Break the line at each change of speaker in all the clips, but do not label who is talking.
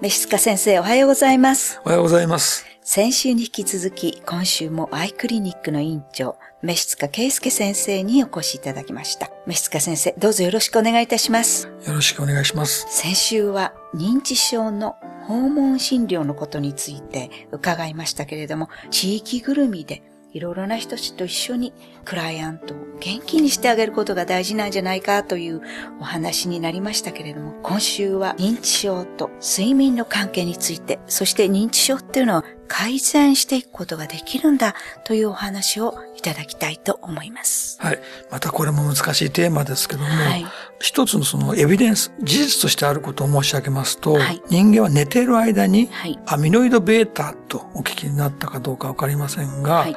飯塚先生おはようございます。
おはようございます。
先週に引き続き、今週もアイクリニックの院長、飯塚圭介先生にお越しいただきました。飯塚先生、どうぞよろしくお願いいたします。
よろしくお願いします。
先週は認知症の訪問診療のことについて伺いましたけれども、地域ぐるみでいろいろな人たちと一緒にクライアントを元気にしてあげることが大事なんじゃないかというお話になりましたけれども、今週は認知症と睡眠の関係について、そして認知症っていうのは改善していくことができるんだというお話をいただきたいと思います。
はい。またこれも難しいテーマですけども、
はい
一つのそのエビデンス、事実としてあることを申し上げますと、
はい
人間は寝ている間に
はい。
アミロイド β とお聞きになったかどうかわかりませんが、
はい。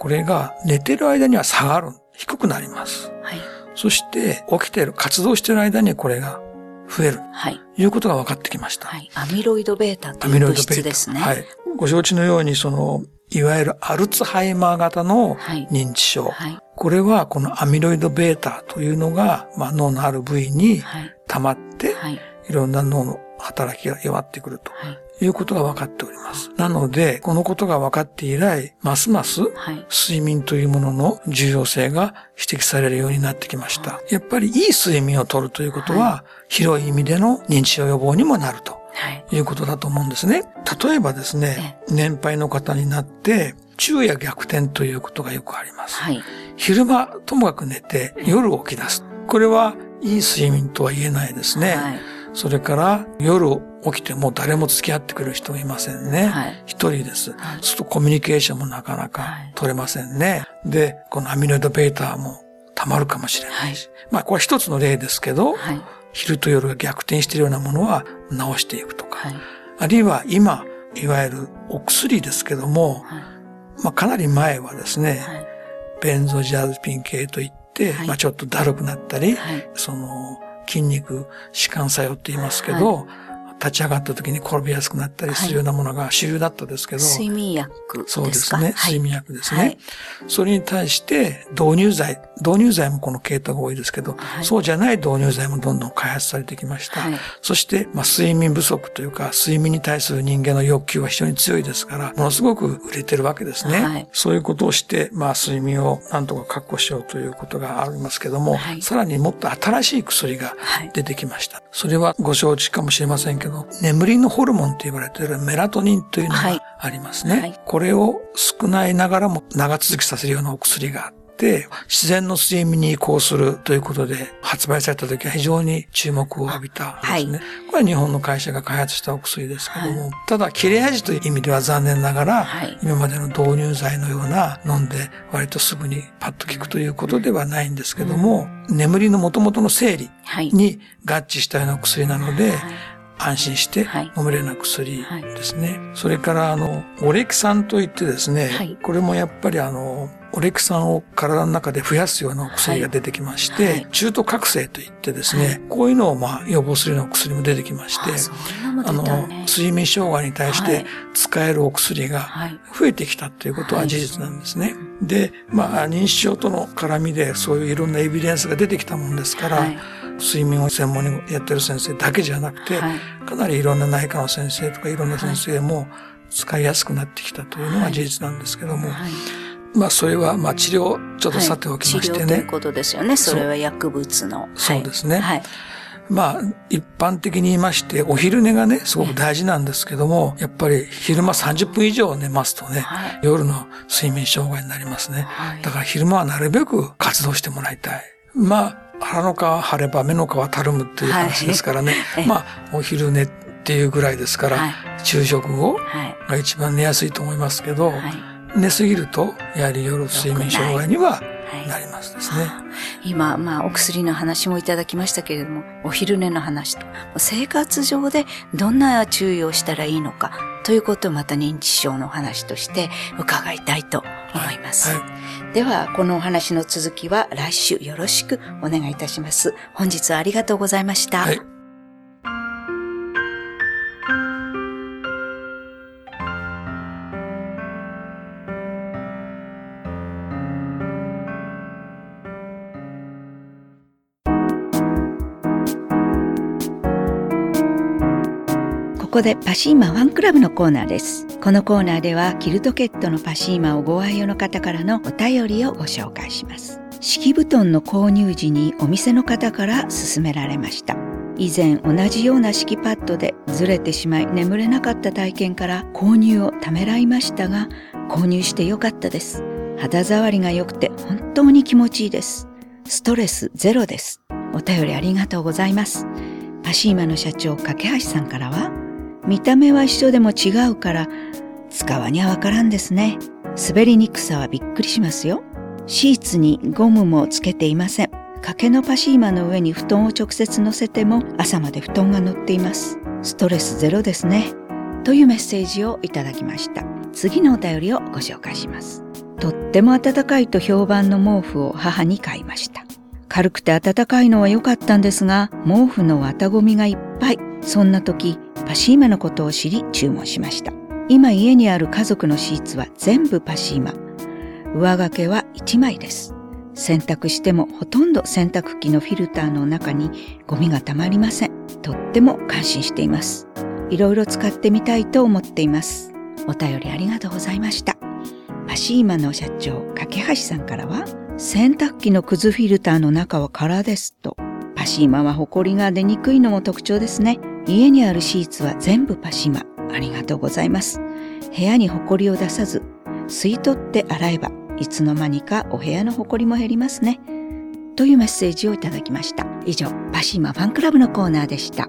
これが寝ている間には下がる、低くなります。
はい。
そして起きている、活動している間にこれが増える、
はい。
ということが分かってきました。
はい。アミロイド β と
ア
いう物
ミロイドベータ。
質ですね。
はい。ご承知のように、その、いわゆるアルツハイマー型の
はい
認知症。
はい。
これはこのアミロイド β というのが、まあ、脳のある部位に
はい。
溜まって、
はい。
いろんな脳の働きが弱ってくると
はい。
いうことが分かっております。なので、このことが分かって以来、ますます
はい。
睡眠というものの重要性が指摘されるようになってきました。やっぱりいい睡眠をとるということは、広い意味での認知症予防にもなると。
はい。
いうことだと思うんですね。例えばですね、年配の方になって、昼夜逆転ということがよくあります。
はい。
昼間ともかく寝て夜起き出す。これはいい睡眠とは言えないですね。
はい。
それから夜起きても誰も付き合ってくる人がいませんね。
はい
一人です。
はい
そうするとコミュニケーションもなかな
は
か
い
取れませんね。で、このアミロイド β も溜まるかもしれないし。まあこれは一つの例ですけど、
はい。
昼と夜が逆転しているようなものは直していくとか。
はい。
あるいは今、いわゆるお薬ですけども、
はい。
まあかなり前はですね、
はい。
ベンゾジアゼピン系といって、
はい
まあちょっとだるくなったり、
はい。
その筋肉弛緩作用って言いますけど、立ち上がった時に転びやすくなったりするようなものが主流だったですけど、
睡眠薬
そう
で
すすね。
はい。
睡眠薬ですね。
はい
それに対して導入剤、導入剤もこの系統が多いですけど、
はい
そうじゃない導入剤もどんどん開発されてきました。
はい
そして、まあ、睡眠不足というか、睡眠に対する人間の欲求は非常に強いですから、ものすごく売れてるわけですね。
はい
そういうことをして、まあ、睡眠をなんとか確保しようということがありますけども、
はい
さらにもっと新しい薬が
はい
出てきました。それはご承知かもしれませんけど、眠りのホルモンと言われているメラトニンというの
はい。
がありますね。
はい。
これを少ないながらも長続きさせるようなお薬があって、自然の睡眠に移行するということで発売された時は非常に注目を浴びたんですね。
はい。
これは日本の会社が開発したお薬ですけども、ただ切れ味という意味では残念ながら、
はい。
今までの導入剤のような飲んで割とすぐにパッと効くということではないんですけども、眠りの元々の生理
はい。
に合致したような薬なので、
はい
安心して
はい。
飲めるような薬ですね。それから、あの、オレキ酸といってですね、
はい。
これもやっぱりあの、オレキ酸を体の中で増やすようなお薬が出てきまして、
はい。はい
中途覚醒といってですね、こういうのをまあ予防するようなお薬も出てきまして
あ、
あの。睡眠障害に対し
はい。
て使えるお薬が
はい。
増えてきたということは事実なんですね。で、まあ、認知症との絡みでそういういろんなエビデンスが出てきたもんですから、
はい
睡眠を専門にやってる先生だけじゃなくて、
はい
かなりいろんな内科の先生とかいろんな先生も使いやすくなってきたというのが事実なんですけども、
はい。
まあそれはまあ治療ちょっとさておきましてね、
はい治療ということですよね。それは薬物の。はい
そうですね
はい。
まあ一般的に言いましてお昼寝がねすごく大事なんですけども、やっぱり昼間30分以上寝ますとね、
はい
夜の睡眠障害になりますね。
はい
だから昼間はなるべく活動してもらいたい。まあ腹の皮張れば目の皮たるむっていう話ですからね。
はい
まあお昼寝っていうぐらいですから、
はい
昼食後
はい。
が一番寝やすいと思いますけど、
はい。
寝すぎるとやはり夜睡眠障害には
はい
なりますですね。
今、まあ、お薬の話もいただきましたけれども、お昼寝の話と、生活上でどんな注意をしたらいいのか、ということをまた認知症の話として伺いたいと思います。
はい
では、このお話の続きは来週よろしくお願いいたします。本日はありがとうございました。
はい
ここでパシーマファンクラブのコーナーです。このコーナーではキルトケットのパシーマをご愛用の方からのお便りをご紹介します。敷布団の購入時にお店の方から勧められました。以前同じような敷パッドでずれてしまい眠れなかった体験から購入をためらいましたが購入してよかったです。肌触りが良くて本当に気持ちいいです。ストレスゼロです。お便りありがとうございます。パシーマの社長、架橋さんからは、見た目は一緒でも違うから、使わにはわからんですね。滑りにくさはびっくりしますよ。シーツにゴムもつけていません。掛けのパシーマの上に布団を直接乗せても朝まで布団が乗っています。ストレスゼロですね。というメッセージをいただきました。次のお便りをご紹介します。とっても暖かいと評判の毛布を母に買いました。軽くて暖かいのは良かったんですが、毛布の綿ゴミがいっぱい。そんな時、パシーマのことを知り注文しました。今家にある家族のシーツは全部パシーマ。上掛けは1枚です。洗濯してもほとんど洗濯機のフィルターの中にゴミがたまりません。とっても感心しています。いろいろ使ってみたいと思っています。お便りありがとうございました。パシーマの社長、架橋さんからは、洗濯機のくずフィルターの中は空ですと。パシーマはホコリが出にくいのも特徴ですね。家にあるシーツは全部パシマ。ありがとうございます。部屋にホコリを出さず、吸い取って洗えば、いつの間にかお部屋のホコリも減りますね。というメッセージをいただきました。以上、パシマファンクラブのコーナーでした。